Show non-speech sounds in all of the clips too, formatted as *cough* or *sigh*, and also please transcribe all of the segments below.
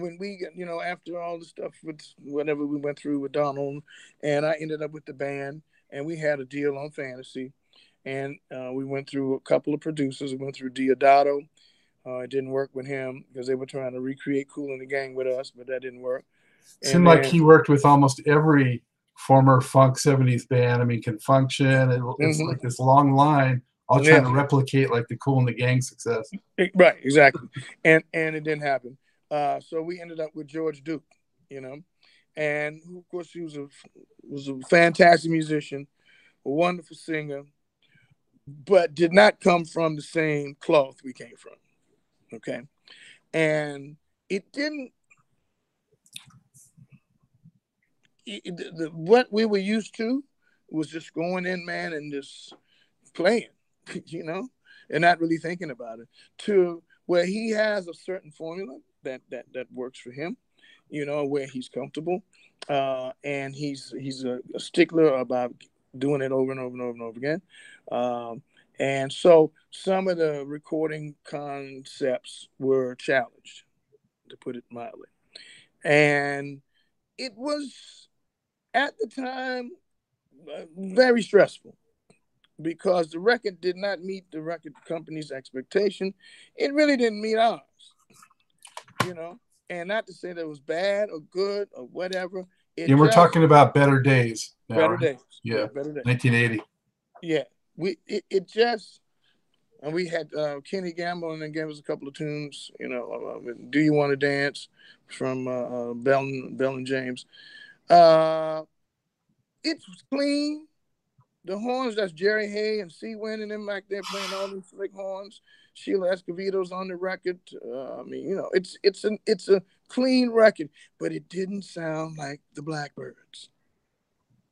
When we, you know, after all the stuff with whatever we went through with Donald, and I ended up with the band, and we had a deal on Fantasy, and uh, we went through a couple of producers. We went through Deodato. Uh, it didn't work with him because they were trying to recreate Kool and the Gang with us, but that didn't work. It Seemed like he worked with almost every former funk 70s band. I mean, Con Funk Shun, it's Mhm. like this long line, all trying to replicate like the Kool and the Gang success. Right, exactly. and and it didn't happen. Uh, so we ended up with George Duke, you know, and of course he was a was a fantastic musician, a wonderful singer, but did not come from the same cloth we came from. Okay, and it didn't. it- the, what we were used to was just going in, man, and just playing, *laughs* you know, and not really thinking about it. To where he has a certain formula that that that works for him, you know, where he's comfortable, uh, and he's he's a, a stickler about doing it over and over and over and over again. Um, and so some of the recording concepts were challenged, to put it mildly. And it was at the time uh, very stressful because the record did not meet the record company's expectation. It really didn't meet ours, you know. And not to say that it was bad or good or whatever. It And we're talking about better days. Now, better right? days. Yeah. better days. 1980. Yeah, we it, it just and we had uh, Kenny Gamble and then gave us a couple of tunes. You know, uh, "Do You Want to Dance" from uh, uh, Bell and Bell and James. Uh, it was clean. The horns, that's Jerry Hay and Seawind and them back there playing all these slick horns. Sheila Escovedo's on the record. Uh, I mean, you know, it's it's an it's a clean record, but it didn't sound like the Blackbyrds.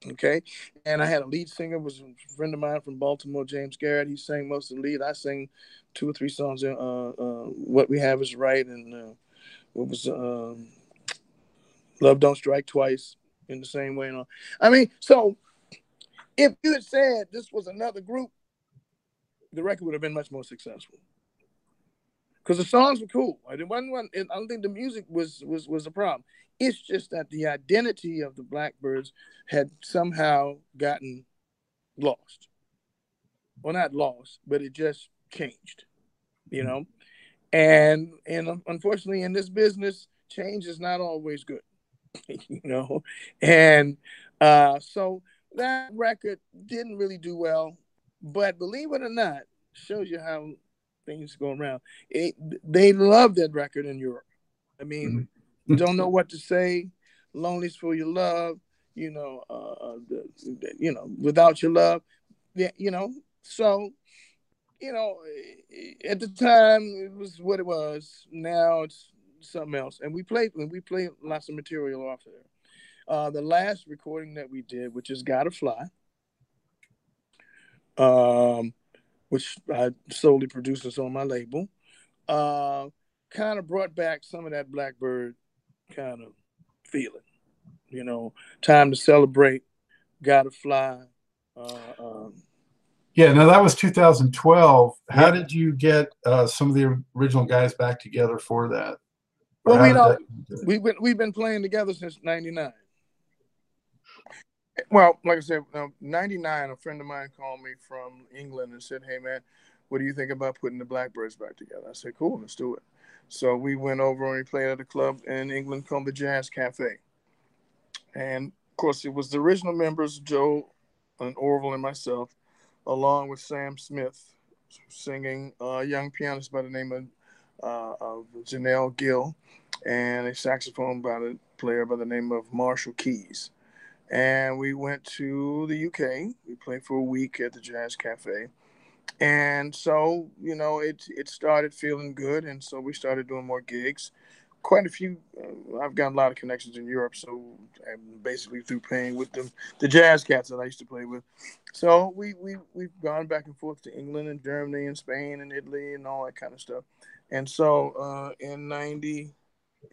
Okay, and I had a lead singer was a friend of mine from Baltimore, James Garrett. He sang most of the lead. I sang two or three songs. Uh, uh, what we have is right, and uh, what was um, Love Don't Strike Twice in the same way. And all. I mean, so if you had said this was another group, the record would have been much more successful. Because the songs were cool. I didn't, wasn't- I don't think the music was was was a problem. It's just that the identity of the Blackbyrds had somehow gotten lost. Well, not lost, but it just changed, you know. And and unfortunately, in this business, change is not always good, *laughs* you know. And uh, so that record didn't really do well, but believe it or not, shows you how things go around. It, they love that record in Europe. I mean, don't know what to say. Loneliness for your love. You know, uh, the, the- you know, without your love. Yeah, you know. So, you know, at the time it was what it was. Now it's something else. And we played when we played lots of material off there. Uh, the last recording that we did, which is "Gotta Fly," um, which I solely produced this on my label, uh, kind of brought back some of that Blackbyrd kind of feeling. You know, time to celebrate, gotta fly. Uh, um, Yeah, now that was 2012. How Yeah. did you get uh, some of the original guys back together for that? Well, we did don't- that- we've been we've been playing together since '99. Well, like I said, um, '99. A friend of mine called me from England and said, "Hey, man, what do you think about putting the Blackbyrds back together?" I said, "Cool, let's do it." So we went over and we played at a club in England called the Jazz Cafe, and of course, it was the original members, Joe and Orville and myself, along with Sam Smith, singing a young pianist by the name of uh, of Janelle Gill and a saxophone by the player by the name of Marshall Keys. And we went to the UK. We played for a week at the Jazz Cafe. And so, you know, it it started feeling good, and so we started doing more gigs. Quite a few. Uh, I've got a lot of connections in Europe, so I'm basically through playing with them, the jazz cats that I used to play with. So we we we've gone back and forth to England and Germany and Spain and Italy and all that kind of stuff. And so uh, in '90,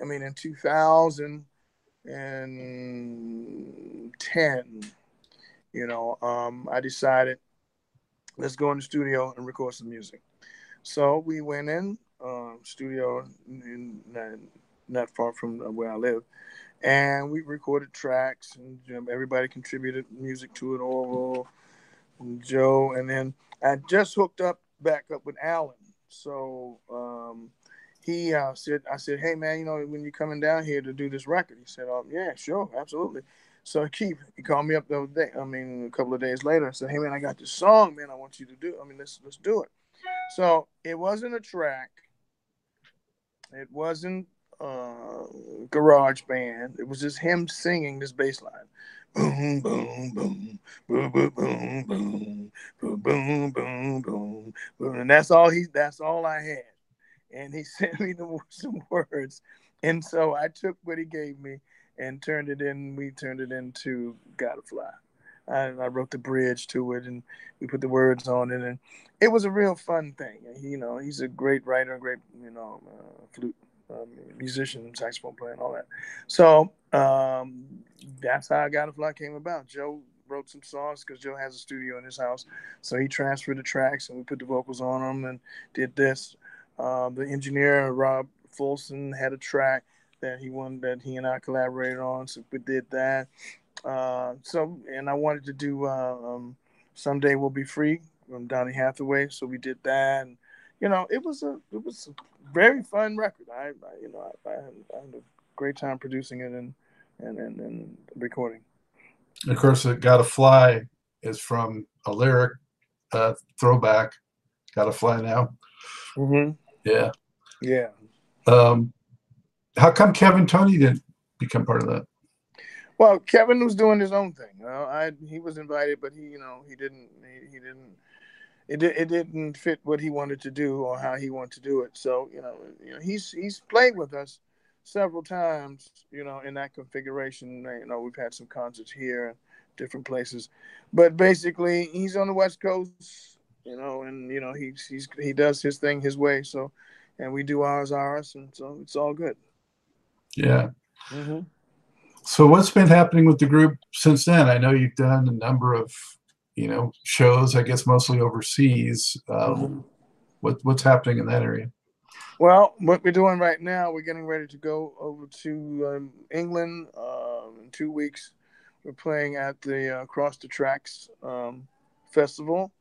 I mean in 2010, you know, um, I decided let's go in the studio and record some music. So we went in uh, studio in, in not far from where I live, and we recorded tracks, and you know, everybody contributed music to it. Orville, and Joe, and then I just hooked up back up with Alan. So um, he uh, said, I said, hey man, you know when you're coming down here to do this record, he said, oh yeah, sure, absolutely. So Keith, he called me up the other day. I mean, a couple of days later, and said, "Hey man, I got this song, man. I want you to do. I mean, let's let's do it." So it wasn't a track. It wasn't uh, garage band. It was just him singing this bass line. Boom, boom, boom, boom, boom, boom, boom, boom, boom, boom, boom, boom. And that's all he that's all I had. And he *laughs* sent me the, some words. And so I took what he gave me and turned it in. We turned it into "Gotta Fly." I, I, wrote the bridge to it, and we put the words on it, and it was a real fun thing. He, you know, he's a great writer, great you know uh, flute um, musician, saxophone player, and all that. So um, that's how "Gotta Fly" came about. Joe wrote some songs because Joe has a studio in his house, so he transferred the tracks, and we put the vocals on them, and did this. Um, the engineer Rob Folson had a track that he wanted that he and I collaborated on. So we did that. Uh, so and I wanted to do uh, um, someday we'll be free from Donny Hathaway. So we did that. And, you know, it was a it was a very fun record. I, I you know I, I, had, I, had, a great time producing it and and and, and recording. Of course, it "Gotta Fly" is from a lyric uh, throwback. "Gotta Fly Now." Mm-hmm. Yeah. Yeah. Um, how come Kevin Toney didn't become part of that? Well, Kevin was doing his own thing. You know, I he was invited, but he, you know, he didn't. He, he didn't. It, it didn't fit what he wanted to do or how he wanted to do it. So you know, you know, he's he's played with us several times. You know, in that configuration. You know, we've had some concerts here, different places, but basically, he's on the West Coast. You know, and you know, he's he's he does his thing his way. So, and we do ours ours, and so it's all good. Yeah. Mm-hmm. So what's been happening with the group since then? I know you've done a number of, you know, shows. I guess mostly overseas. Um, mm-hmm. What what's happening in that area? Well, what we're doing right now, we're getting ready to go over to um, England uh, in two weeks. We're playing at the uh, Across the Tracks um, Festival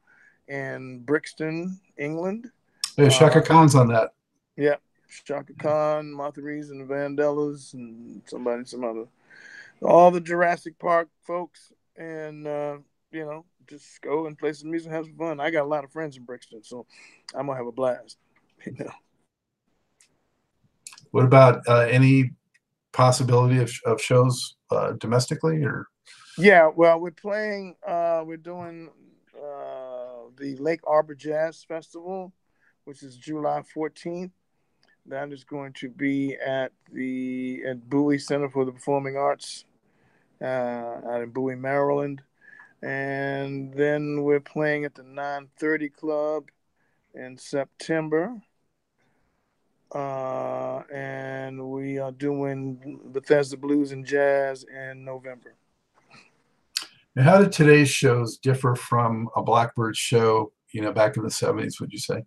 in Brixton, England. Yeah, Chaka uh, Khan's on that. Yeah, Chaka Khan, Martha Reeves, and the Vandellas, and somebody, some other, all the Jurassic Park folks, and uh, you know, just go and play some music, have some fun. I got a lot of friends in Brixton, so I'm gonna have a blast. *laughs* You know. What about uh, any possibility of, of shows uh, domestically, or? Yeah, well, we're playing. Uh, we're doing the Lake Arbor Jazz Festival, which is July 14th that is going to be at the at Bowie Center for the Performing Arts uh, out in Bowie, Maryland. And then we're playing at the 930 Club in September. Uh, and we are doing Bethesda Blues and Jazz in November. And how did today's shows differ from a Blackbyrd show, you know, back in the 70s, would you say?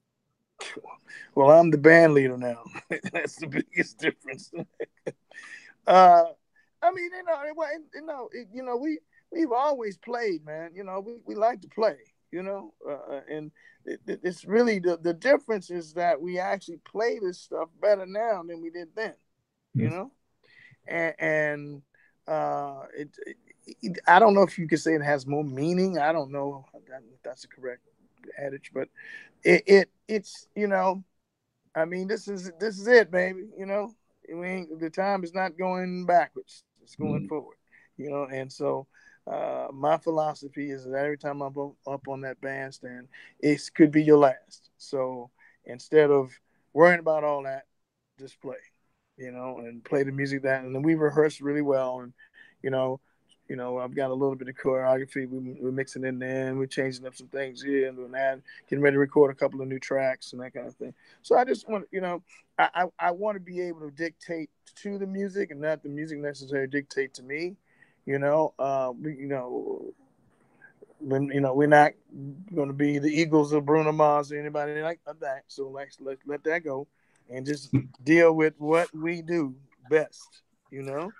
Well, I'm the band leader now. *laughs* That's the biggest difference. *laughs* uh, I mean, you know, it, you know, it, you know, we we've always played, man. You know, we, we like to play. You know, uh and it, it's really the the difference is that we actually play this stuff better now than we did then. Mm-hmm. You know, and, and uh, it, it, I don't know if you could say it has more meaning. I don't know if that's the correct adage, but it, it it's you know I mean, this is this is it, baby. You know, we the time is not going backwards; it's going mm-hmm. forward. You know, and so uh, my philosophy is that every time I'm up on that bandstand, it could be your last. So instead of worrying about all that, just play. You know, and play the music that, and then we rehearse really well, and you know, you know, I've got a little bit of choreography. We, we're mixing in there and we're changing up some things here and doing that, getting ready to record a couple of new tracks and that kind of thing. So I just want, you know, I, I, I want to be able to dictate to the music and not the music necessarily dictate to me. You know, uh, we, you know, when you know we're not going to be the Eagles or Bruno Mars or anybody like that. So let's let let that go and just *laughs* deal with what we do best, you know,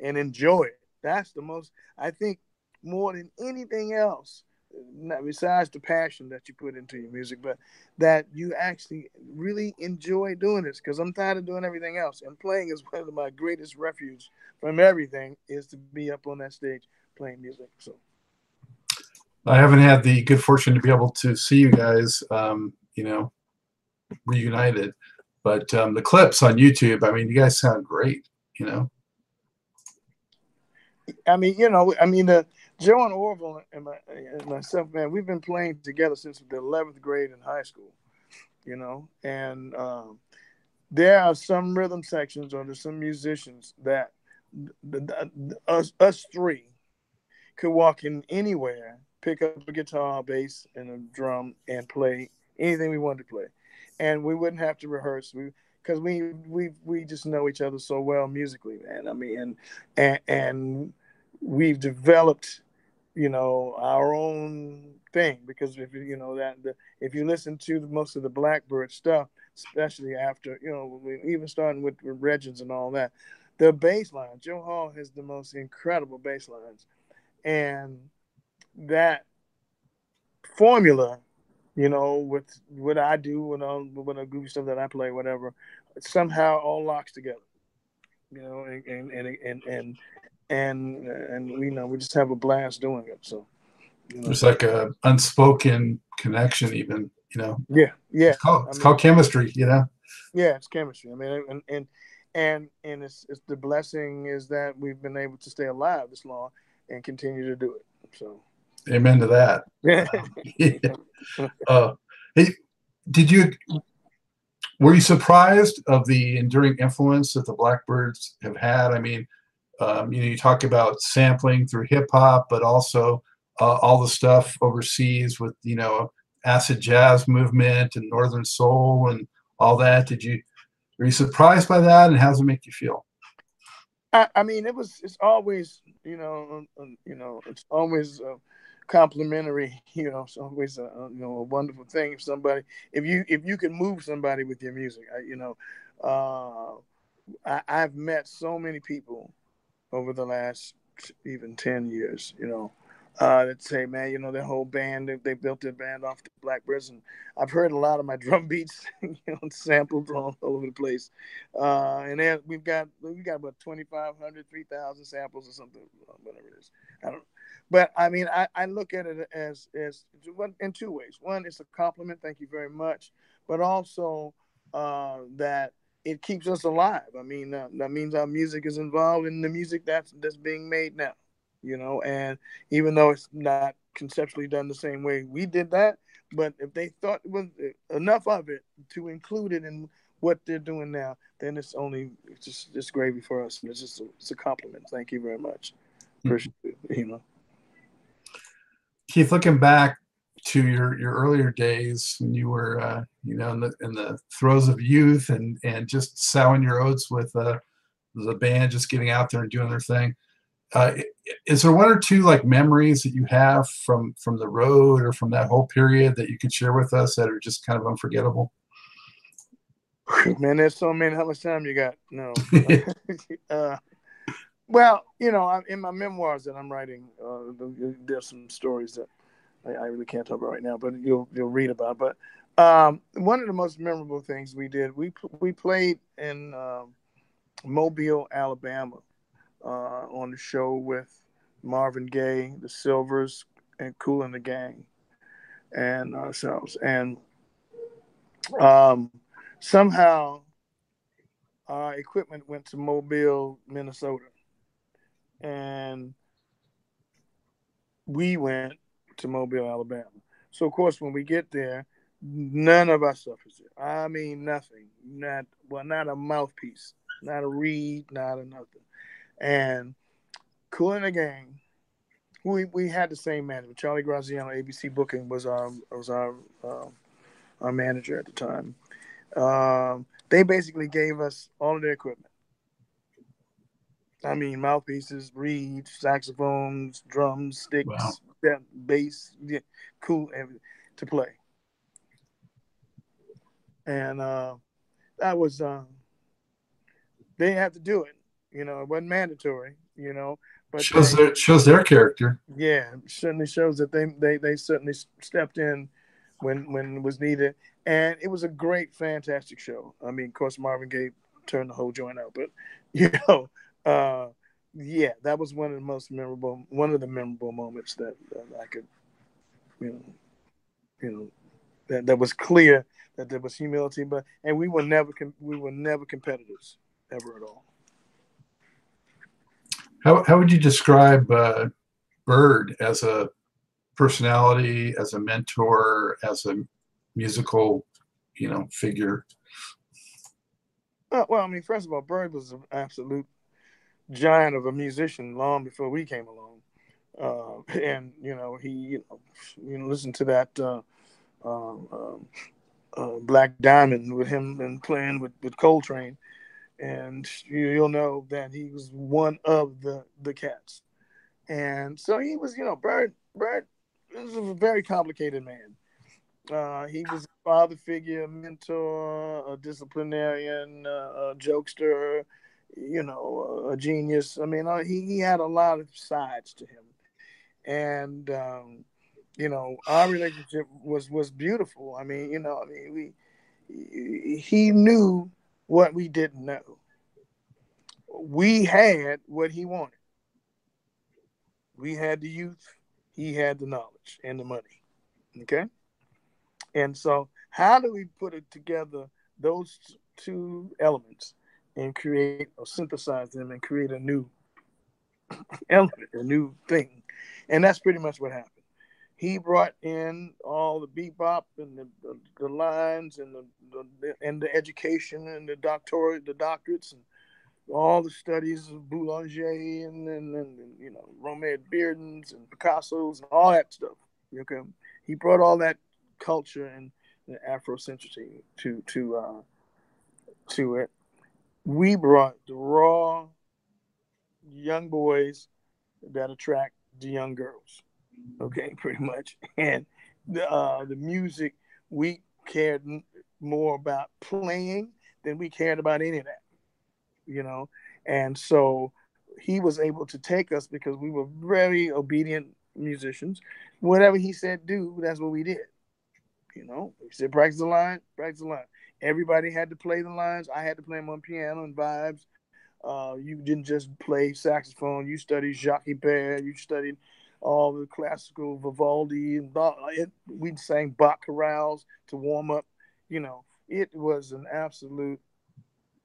and enjoy it. That's the most, I think, more than anything else, besides the passion that you put into your music, but that you actually really enjoy doing this. Because I'm tired of doing everything else, and playing is *laughs* one of my greatest refuge from everything is to be up on that stage playing music. So. I haven't had the good fortune to be able to see you guys, um, you know, reunited, but um, the clips on YouTube, I mean, you guys sound great, you know. I mean, you know, I mean, the Joe and Orville and, my, and myself, man, we've been playing together since the 11th grade in high school, you know, and um, there are some rhythm sections or there's some musicians that the, the, us, us three could walk in anywhere, pick up a guitar, bass, and a drum, and play anything we wanted to play, and we wouldn't have to rehearse. We because we we we just know each other so well musically, man. I mean, and and, and we've developed, you know, our own thing because if you know that the, if you listen to most of the Blackbyrd stuff, especially after you know even starting with, with Regents and all that, the bass line, Joe Hall has the most incredible bass lines, and that formula you know, with what I do when I'm when goofy stuff that I play, whatever, somehow all locks together. You know, and and and and and and, and you know, we just have a blast doing it. So you know. there's like a unspoken connection, even. You know. Yeah, yeah. It's called, it's mean, called chemistry. You know. Yeah, it's chemistry. I mean, and and and and it's, it's the blessing is that we've been able to stay alive this long and continue to do it. So. Amen to that. yeah. *laughs* *laughs* uh, hey, did you were you surprised of the enduring influence that the Blackbyrds have had? I mean, um, you know, you talk about sampling through hip hop, but also uh, all the stuff overseas with you know acid jazz movement and northern soul and all that. Did you were you surprised by that, and how does it make you feel? I, I mean, it was it's always you know uh, you know it's always. Uh, complimentary *laughs* you know it's always a, you know a wonderful thing if somebody if you if you can move somebody with your music I, you know uh I, i've met so many people over the last even 10 years you know uh, that say, man, you know, their whole band, they, they, built their band off the Blackbyrds. And I've heard a lot of my *laughs* drum beats, *laughs* you know, sampled all, all over the place. Uh, and then we've got, we've got about 2,500, 3,000 samples or something, whatever it is. I don't but I mean, I, I look at it as as in two ways. One, it's a compliment, thank you very much, but also uh, that it keeps us alive. I mean, uh, that means our music is involved in the music that's that's being made now. You know, and even though it's not conceptually done the same way we did that, but if they thought it was enough of it to include it in what they're doing now, then it's only it's just it's gravy for us, and it's just a, it's a compliment. Thank you very much. Mm-hmm. Appreciate it. You know. Keith, looking back to your your earlier days when you were uh, you know in the in the throes of youth and and just sowing your oats with uh, the band, just getting out there and doing their thing. Uh, is there one or two like memories that you have from from the road or from that whole period that you could share with us that are just kind of unforgettable? Man, there's so many. How much time you got? No. *laughs* *laughs* uh, well, you know, in my memoirs that I'm writing, uh, there's some stories that I, I, really can't talk about right now, but you'll you'll read about. But um, one of the most memorable things we did, we we played in um, Mobile, Alabama, uh, on the show with Marvin Gaye, the Sylvers, and Kool and the Gang, and ourselves, and um, somehow our equipment went to Mobile, Minnesota and we went to Mobile, Alabama. So of course, when we get there, none of our stuff is there. I mean, nothing. Not well, not a mouthpiece, not a reed, not a nothing. And Kool and the Gang, we we had the same manager. Charlie Graziano, ABC Booking was our was our uh, our manager at the time. Um, they basically gave us all of their equipment. I mean, mouthpieces, reeds, saxophones, drums, sticks, wow. bass, yeah, cool to play. And uh, that was uh, they have to do it. You know, it wasn't mandatory. You know, but shows they, their shows their character. Yeah, certainly shows that they they they certainly stepped in when when it was needed, and it was a great, fantastic show. I mean, of course, Marvin Gaye turned the whole joint out, but *laughs* you know, uh, yeah, that was one of the most memorable, one of the memorable moments that, that I could, you know, you know, that, that was clear that there was humility, but and we were never we were never competitors ever at all. How how would you describe uh, Bird as a personality, as a mentor, as a musical, you know, figure? Uh, well, I mean, first of all, Bird was an absolute giant of a musician long before we came along, uh, *laughs* and you know, he, you know, you know, listen to that uh, um, um, uh, Black Diamond with him and playing with with Coltrane, and you, will know that he was one of the the cats, and so he was, you know, Bird Bird was a very complicated man. Uh, he was a father figure, a mentor, a disciplinarian, uh, a jokester, you know, a genius. I mean, uh, he, he had a lot of sides to him. And, um, you know, our relationship was, was beautiful. I mean, you know, I mean, we, he knew what we didn't know. We had what he wanted. We had the youth, he had the knowledge and the money. Okay. And so, how do we put it together, those two elements, and create or synthesize them and create a new *clears throat* element, a new thing? And that's pretty much what happened. He brought in all the bebop and the, the, the lines and the, the, and the education and the doctorate, the doctorates and all the studies of Boulanger and, and, and, and you know Romare Beardens and Picasso's and all that stuff. Okay, he brought all that culture and, and Afrocentricity to to uh, to it. We brought the raw young boys that attract the young girls. Okay, *laughs* pretty much, and the uh, the music we cared more about playing than we cared about any of that you know. And so he was able to take us because we were very obedient musicians. Whatever he said do, that's what we did. You know, he said practice the line, practice the line. Everybody had to play the lines. I had to play them on piano and vibes. Uh, you didn't just play saxophone. You studied Jacques Ibert. You studied all the classical Vivaldi and we sang Bach chorales to warm up. You know, it was an absolute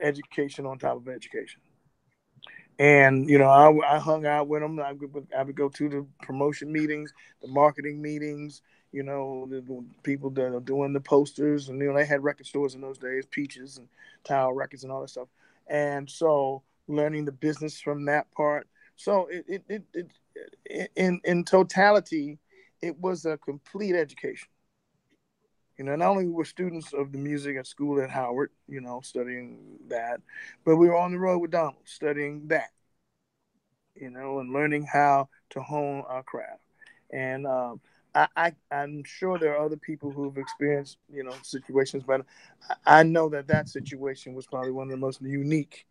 education on top of education. And you know, I, I hung out with them. I would, I would go to the promotion meetings, the marketing meetings. You know, the, people that are doing the posters, and you know, they had record stores in those days, Peaches and Tower Records and all that stuff. And so, learning the business from that part. So, it, it, it, it in in totality, it was a complete education. You know, not only were students of the music at school at Howard, you know, studying that, but we were on the road with Donald studying that, you know, and learning how to hone our craft. And um, I, I, am sure there are other people who've experienced, you know, situations, but I, I know that that situation was probably one of the most unique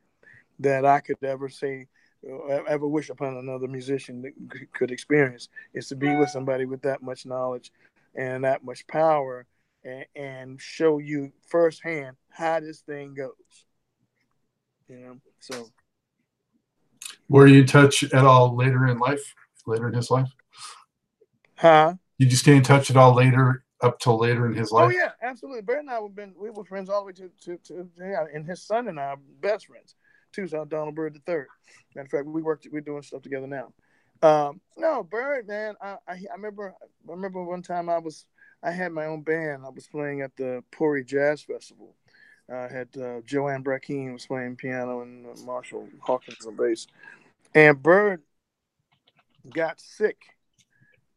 that I could ever say uh, ever wish upon another musician that could experience is to be with somebody with that much knowledge and that much power and, and show you firsthand how this thing goes. You know, so. Were you touch at all later in life, later in his life? Huh? Did you stay in touch at all later, up till later in his oh, life? Oh yeah, absolutely. Barry and I have been we were friends all the way to to, to yeah, and his son and I are best friends. Too, so Donald Byrd the third. Matter of fact, we worked we're doing stuff together now. Um, no, Bird, man. I, I, I remember I remember one time I was I had my own band. I was playing at the Pori Jazz Festival. I had uh, Joanne Brackeen was playing piano and uh, Marshall Hawkins on bass. And Bird got sick,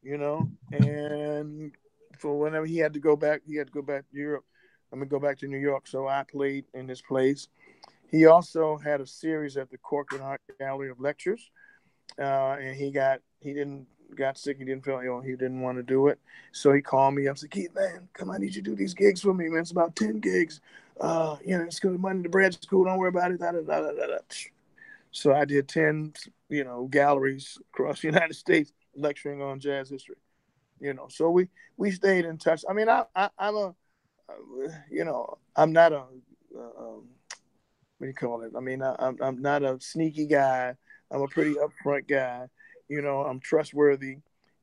you know, and for whenever he had to go back, he had to go back to Europe. I'm gonna go back to New York, so I played in his place. He also had a series at the Corcoran Art Gallery of Lectures, uh, and he got he didn't got sick. He didn't feel, know, he didn't want to do it. So he called me up. Said, Keith, man, come on, I need you to do these gigs for me, man. It's about ten gigs. Uh, you know, it's good money. to bread school. Don't worry about it. Da, da, da, da, da. So I did ten, you know, galleries across the *laughs* United States lecturing on jazz history. You know, so we we stayed in touch. I mean, I, I am a, uh, you know, I'm not a, uh, um, what do you call it? I mean, I, I'm I'm not a sneaky guy. I'm a pretty upfront guy. You know, I'm trustworthy,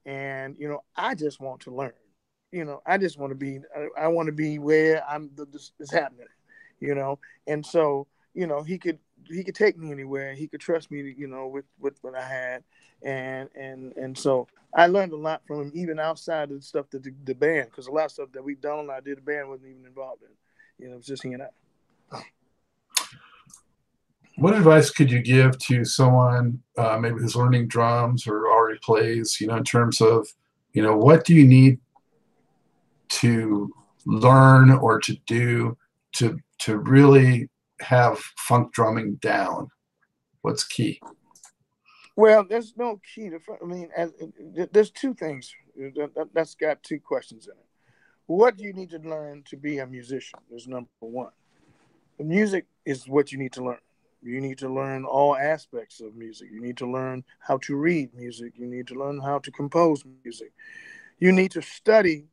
and you know, I just want to learn. You know, I just want to be. I, I want to be where I'm. This is happening. You know, and so you know, he could he could take me anywhere. He could trust me. You know, with with what I had, and and and so I learned a lot from him, even outside of the stuff that the, the band, because a lot of stuff that we done, I did, the band wasn't even involved in. You know, it was just and I what advice could you give to someone uh, maybe who's learning drums or already plays you know in terms of you know what do you need to learn or to do to to really have funk drumming down what's key well there's no key to i mean there's two things that, that's got two questions in it what do you need to learn to be a musician is number one the music is what you need to learn you need to learn all aspects of music. You need to learn how to read music. You need to learn how to compose music. You need to study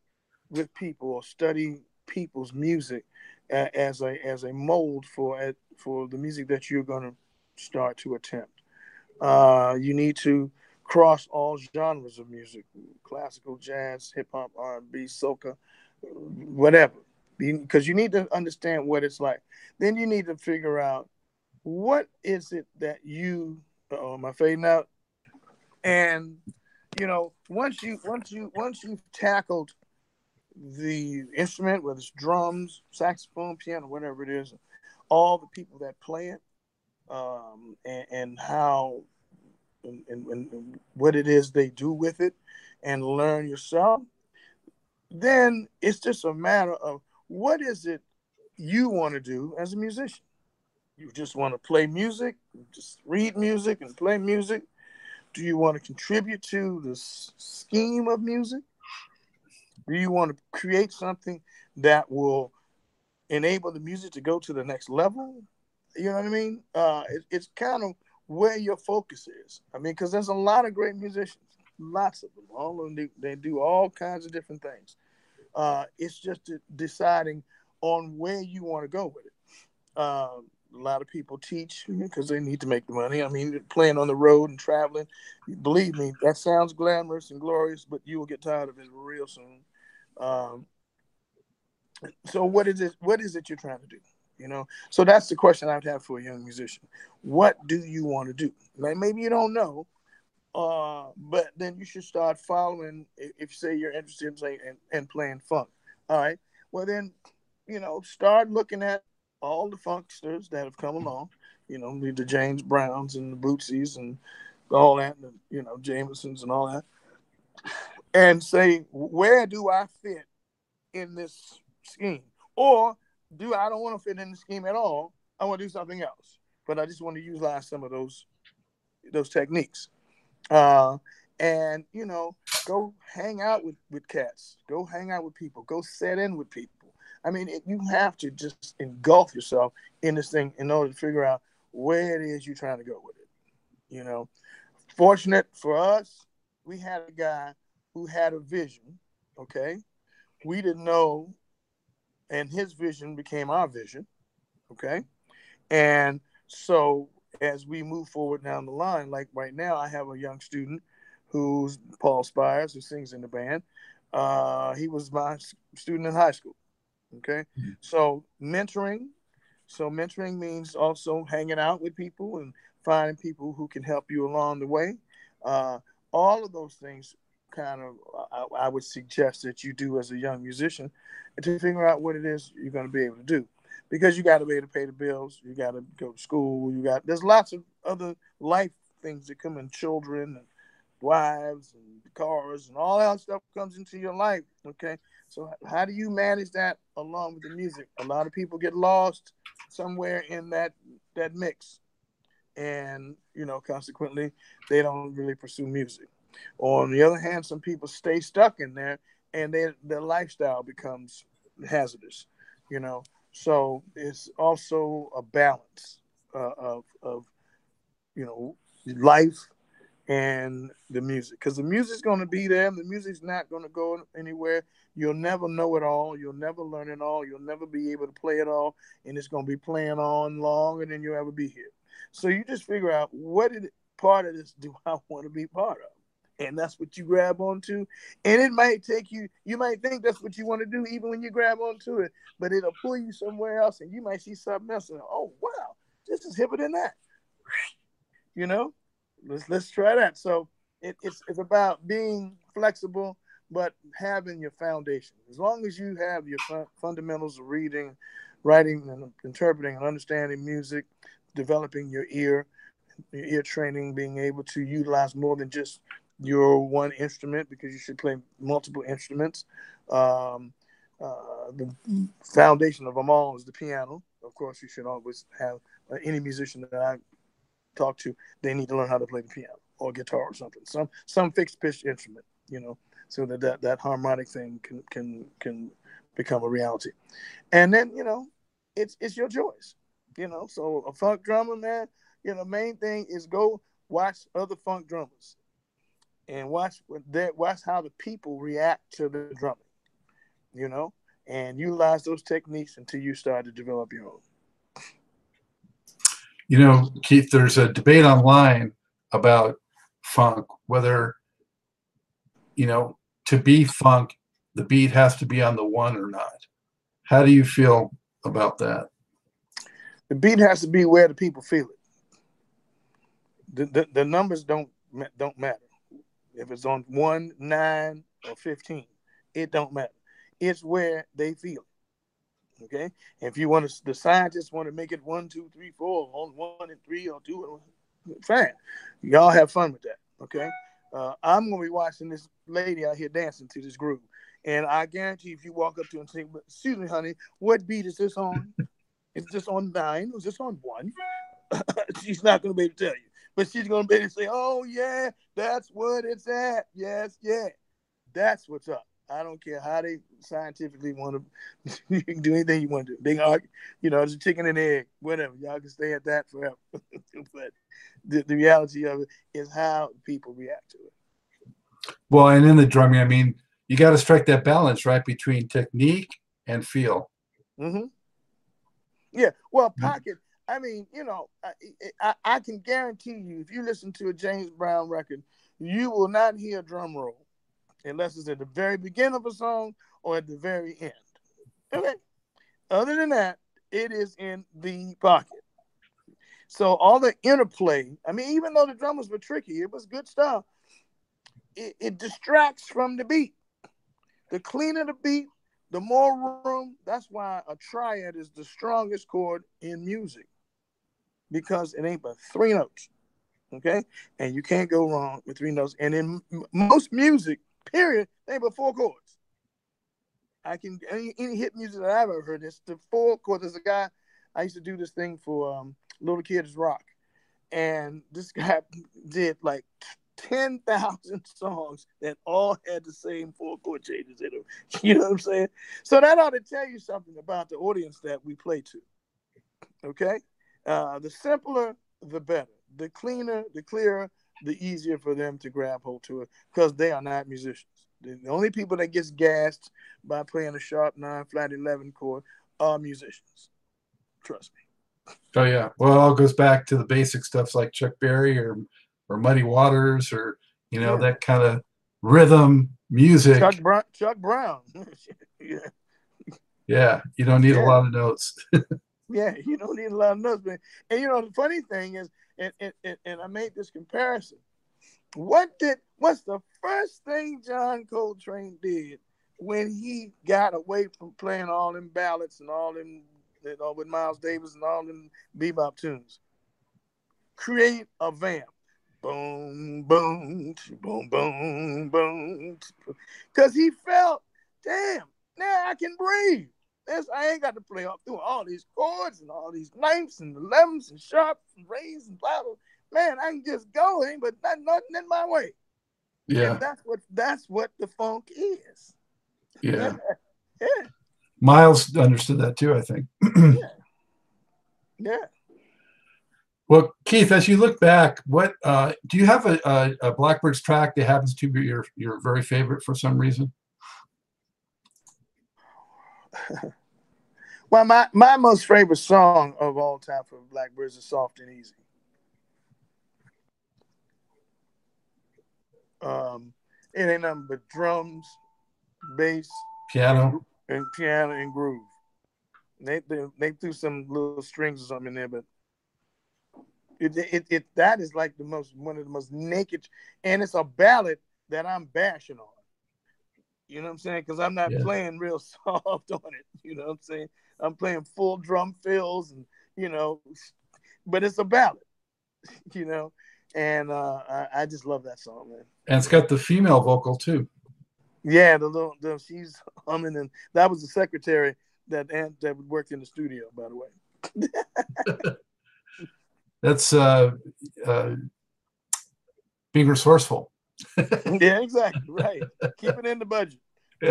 with people or study people's music as a as a mold for for the music that you're going to start to attempt. Uh, you need to cross all genres of music: classical, jazz, hip hop, R&B, soca, whatever. Because you need to understand what it's like. Then you need to figure out what is it that you oh am I fading out? And you know, once you once you once you've tackled the instrument, whether it's drums, saxophone, piano, whatever it is, all the people that play it, um, and, and how and, and, and what it is they do with it, and learn yourself, then it's just a matter of what is it you want to do as a musician you just want to play music, just read music and play music? Do you want to contribute to the scheme of music? Do you want to create something that will enable the music to go to the next level? You know what I mean? Uh, it, it's kind of where your focus is. I mean, because there's a lot of great musicians, lots of them. All of them, they, they do all kinds of different things. Uh, it's just deciding on where you want to go with it. Um, a lot of people teach because they need to make the money. I mean, playing on the road and traveling, believe me, that sounds glamorous and glorious, but you will get tired of it real soon. Um, so, what is it? What is it you're trying to do? You know, so that's the question I'd have for a young musician. What do you want to do? Like maybe you don't know, uh, but then you should start following. If you say you're interested in playing and, playing funk, all right. Well, then, you know, start looking at all the funksters that have come along, you know, the James Browns and the Bootsies and all that, and, you know, Jamersons and all that, and say, where do I fit in this scheme? Or do I don't want to fit in the scheme at all? I want to do something else, but I just want to utilize some of those those techniques. Uh, and you know, go hang out with with cats, go hang out with people, go set in with people I mean, it, you have to just engulf yourself in this thing in order to figure out where it is you're trying to go with it. You know, fortunate for us, we had a guy who had a vision. Okay, we didn't know, and his vision became our vision. Okay, and so as we move forward down the line, like right now, I have a young student who's Paul Spires, who sings in the band. Uh, he was my student in high school. Okay. Mm-hmm. So mentoring. So mentoring means also hanging out with people and finding people who can help you along the way. Uh, all of those things kind of I, I, would suggest that you do as a young musician to figure out what it is you're going to be able to do because you got to be able to pay the bills you got to go to school you got there's lots of other life things that come in children and wives and cars and all that stuff comes into your life okay so how do you manage that along with the music? A lot of people get lost somewhere in that that mix, and you know, consequently, they don't really pursue music. Or on the other hand, some people stay stuck in there and their their lifestyle becomes hazardous, you know. So it's also a balance uh, of of you know life and the music. Because the music's going to be there. The music's not going to go anywhere. You'll never know it all. You'll never learn it all. You'll never be able to play it all. And it's going to be playing on longer than you'll ever be here. So you just figure out what part of this *laughs* do i want to be part of and that's what you grab onto and it might take you you might think that's what you want to do even when you grab onto it but it'll pull you somewhere else and you might see something else and oh wow this is hipper than that you know let's let's try that. So it, it's it's about being flexible, but having your foundation. As long as you have your fun, fundamentals of reading, writing, and interpreting and understanding music, developing your ear, your ear training, being able to utilize more than just your one instrument because you should play multiple instruments. Um, uh, the foundation of them all is the piano. Of course, you should always have uh, any musician that I talk to, they need to learn how to play the piano or guitar or something, some some fixed pitch instrument, you know, so that, that that harmonic thing can can can become a reality. And then you know, it's it's your choice, you know. So a funk drummer, man, you know, main thing is go watch other funk drummers and watch that watch how the people react to the drumming, you know, and utilize those techniques until you start to develop your own you know, Keith, there's a debate online about funk, whether, you know, to be funk, the beat has to be on the one or not. How do you feel about that? The beat has to be where the people feel it. The, the, the numbers don't don't matter. If it's on one, nine, or fifteen, it don't matter. It's where they feel it. Okay, if you want to, the scientists want to make it one, two, three, four, on one and three or two, fine. Y'all have fun with that. Okay, uh, I'm gonna be watching this lady out here dancing to this groove, and I guarantee if you walk up to her and say, "Excuse me, honey, what beat is this on? is this on nine? Is this on one?" *laughs* she's not gonna be able to tell you, but she's gonna be able to say, "Oh yeah, that's what it's at. Yes, yeah, that's what's up." I don't care how they scientifically want to. *laughs* you can do anything you want to do. Big argue, you know, it's a chicken and egg, whatever. Y'all can stay at that forever. *laughs* but the, the reality of it is how people react to it. Well, and in the drumming, I mean, you got to strike that balance, right, between technique and feel. Mm-hmm. Yeah. Well, mm-hmm. pocket. I mean, you know, I, I, I can guarantee you, if you listen to a James Brown record, you will not hear drum roll unless it's at the very beginning of a song or at the very end. Okay. Other than that, it is in the pocket. So all the interplay, I mean, even though the drummers were tricky, it was good stuff. It, it distracts from the beat. The cleaner the beat, the more room. That's why a triad is the strongest chord in music because it ain't but three notes. Okay. And you can't go wrong with three notes. And in most music, period, they ain't but four chords. I can any, any hit music that I've ever heard, it's the four chords. There's a guy I used to do this thing for um, Little Kids Rock, and this *laughs* guy did like ten thousand *laughs* songs that all had the same four chord changes in them. *laughs* You know what I'm saying? So that ought to tell you something about the audience that we play to. Okay, uh, the simpler, the better. The cleaner, the clearer, the easier for them to grab hold to it because they are not musicians. The only people that gets gassed by playing a sharp nine flat eleven chord are musicians. Trust me. Oh yeah. Well, it all goes back to the basic stuff like Chuck Berry or or Muddy Waters or you know yeah. that kind of rhythm music. Chuck Brown. Chuck Brown. *laughs* yeah. Yeah. You don't need yeah. a lot of notes. *laughs* yeah, *laughs* you don't need a lot of notes, man. And you know the funny thing is and, and, and I made this comparison. What did what's the first thing John Coltrane did when he got away from playing all them ballads and all them you know, with Miles Davis and all them bebop tunes? Create a vamp. Boom, boom, boom, boom, boom. Because he felt, damn, now I can breathe. This I ain't got to play up through all these chords and all these ninths and elevens and sharps and rays and blah, Man, I can just go, ain't but not, nothing in my way. Yeah. And that's what that's what the funk is. Yeah. yeah. *laughs* Miles understood that too, I think. *clears throat* yeah. Yeah. Well, Keith, as you look back, what uh, do you have a, a, a, Blackbyrds track that happens to be your your very favorite for some reason? *laughs* well, my my most favorite song of all time for Blackbyrds is "Soft and Easy." Um, it ain't nothing but drums, bass, piano, and piano and groove. They, they they threw some little strings or something in there, but it, it, it that is like the most one of the most naked, and it's a ballad that I'm bashing on. You know what I'm saying? Because I'm not yeah. playing real *laughs* soft on it. You know what I'm saying? I'm playing full drum fills and you know, but it's a ballad. *laughs* You know, and uh, I, I just love that song, man. And it's got the female vocal too. Yeah, the little the, she's humming, and that was the secretary that that worked in the studio, by the way. *laughs* that's uh, uh, being resourceful. *laughs* yeah, exactly. Right. Keep it in the budget. *laughs*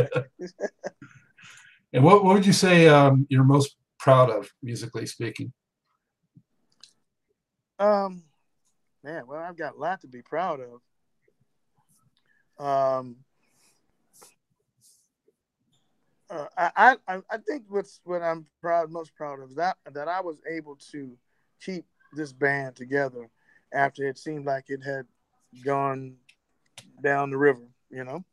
and what, what would you say um, you're most proud of, musically speaking? Um, man, well, I've got a lot to be proud of. Um, uh, I, I I think what's what I'm proud most proud of is that that I was able to keep this band together after it seemed like it had gone down the river, you know,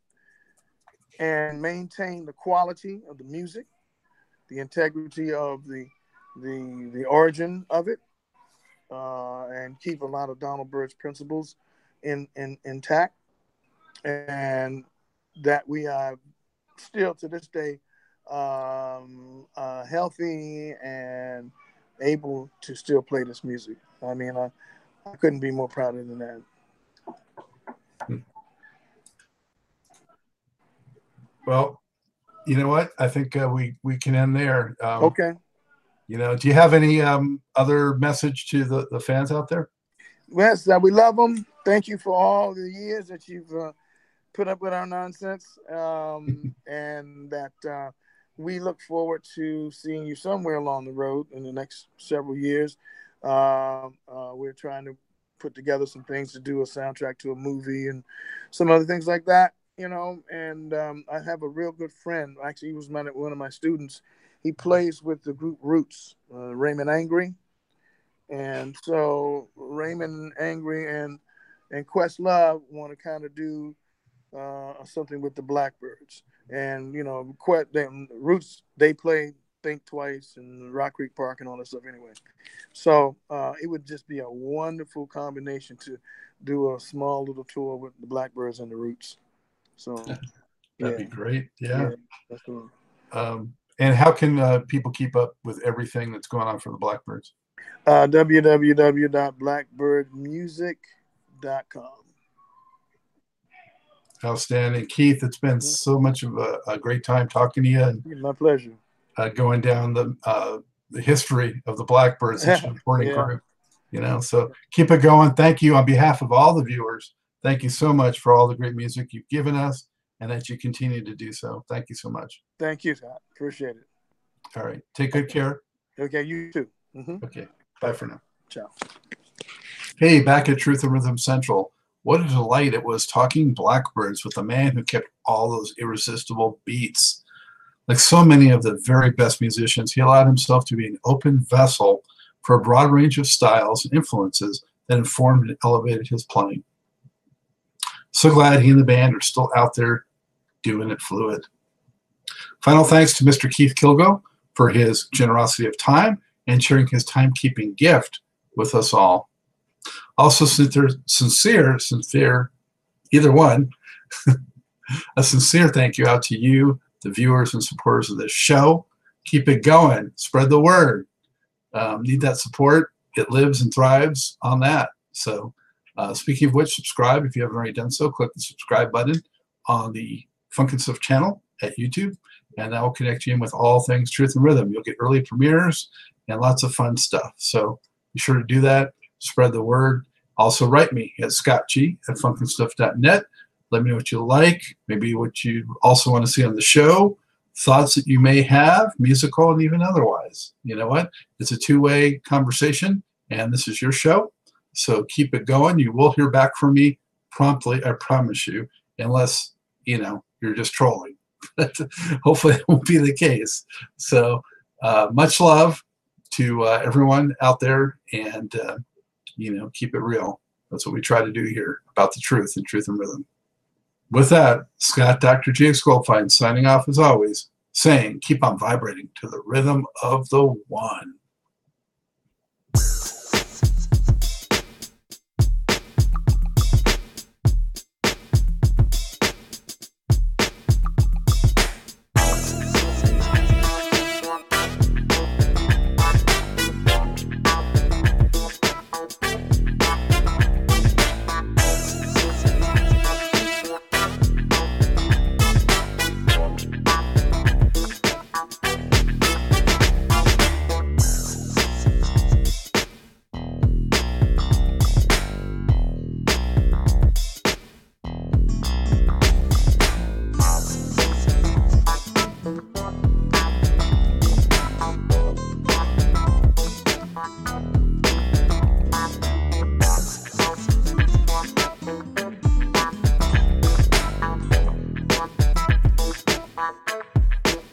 and maintain the quality of the music, the integrity of the the the origin of it, uh, and keep a lot of Donald Byrd's principles in, in intact, and that we are still to this day um, uh, healthy and able to still play this music. I mean, I, I couldn't be more proud of than that. Well, you know what? I think uh, we we can end there. Um, okay. You know, do you have any um, other message to the, the fans out there? Yes, that we love them. Thank you for all the years that you've uh, put up with our nonsense, um, *laughs* and that uh, we look forward to seeing you somewhere along the road in the next several years. Uh, uh, we're trying to put together some things to do a soundtrack to a movie and some other things like that, you know. And um, I have a real good friend. Actually, he was my, one of my students. He plays with the group Roots, uh, Raymond Angry. And so Raymond Angry and and Questlove want to kind of do uh, something with the Blackbyrds and you know, Quest, them Roots they play Think Twice and Rock Creek Park and all that stuff anyway. So uh, it would just be a wonderful combination to do a small little tour with the Blackbyrds and the Roots. So *laughs* that'd yeah. be great. Yeah. yeah cool. um, and how can uh, people keep up with everything that's going on for the Blackbyrds? Uh, www.blackbirdmusic.com. Outstanding. Keith, it's been so much of a, a great time talking to you. And, My pleasure. Uh, going down the uh, the history of the Blackbyrds, such an important yeah. group. You know, so keep it going. Thank you on behalf of all the viewers. Thank you so much for all the great music you've given us and that you continue to do so. Thank you so much. Thank you, Todd. Appreciate it. All right. Take good care. Okay, you too. Mm-hmm. Okay. Bye for now. Ciao. Hey, back at Truth and Rhythm Central. What a delight it was talking Blackbyrds with a man who kept all those irresistible beats. Like so many of the very best musicians, he allowed himself to be an open vessel for a broad range of styles and influences that informed and elevated his playing. So glad he and the band are still out there doing it fluid. Final thanks to Mr. Keith Killgo for his generosity of time and sharing his timekeeping gift with us all. Also, sincere, sincere, either one, *laughs* a sincere thank you out to you, the viewers and supporters of this show. Keep it going. Spread the word. Um, need that support. It lives and thrives on that. So, uh, speaking of which, subscribe if you haven't already done so. Click the subscribe button on the Funkin' Stuff channel at YouTube, and that will connect you in with all things Truth and Rhythm. You'll get early premieres and lots of fun stuff. So, be sure to do that spread the word. Also, write me at scottg at funkinstuff.net. Let me know what you like, maybe what you also want to see on the show, thoughts that you may have, musical and even otherwise. You know what? It's a two way conversation, and this is your show. So keep it going. You will hear back from me promptly, I promise you, unless, you know, you're just trolling. *laughs* Hopefully, it won't be the case. So, uh, much love to uh, everyone out there, and uh, you know, keep it real. That's what we try to do here about the truth and truth and rhythm. With that, Scott, Dr. James Goldfine, signing off as always, saying, keep on vibrating to the rhythm of the one.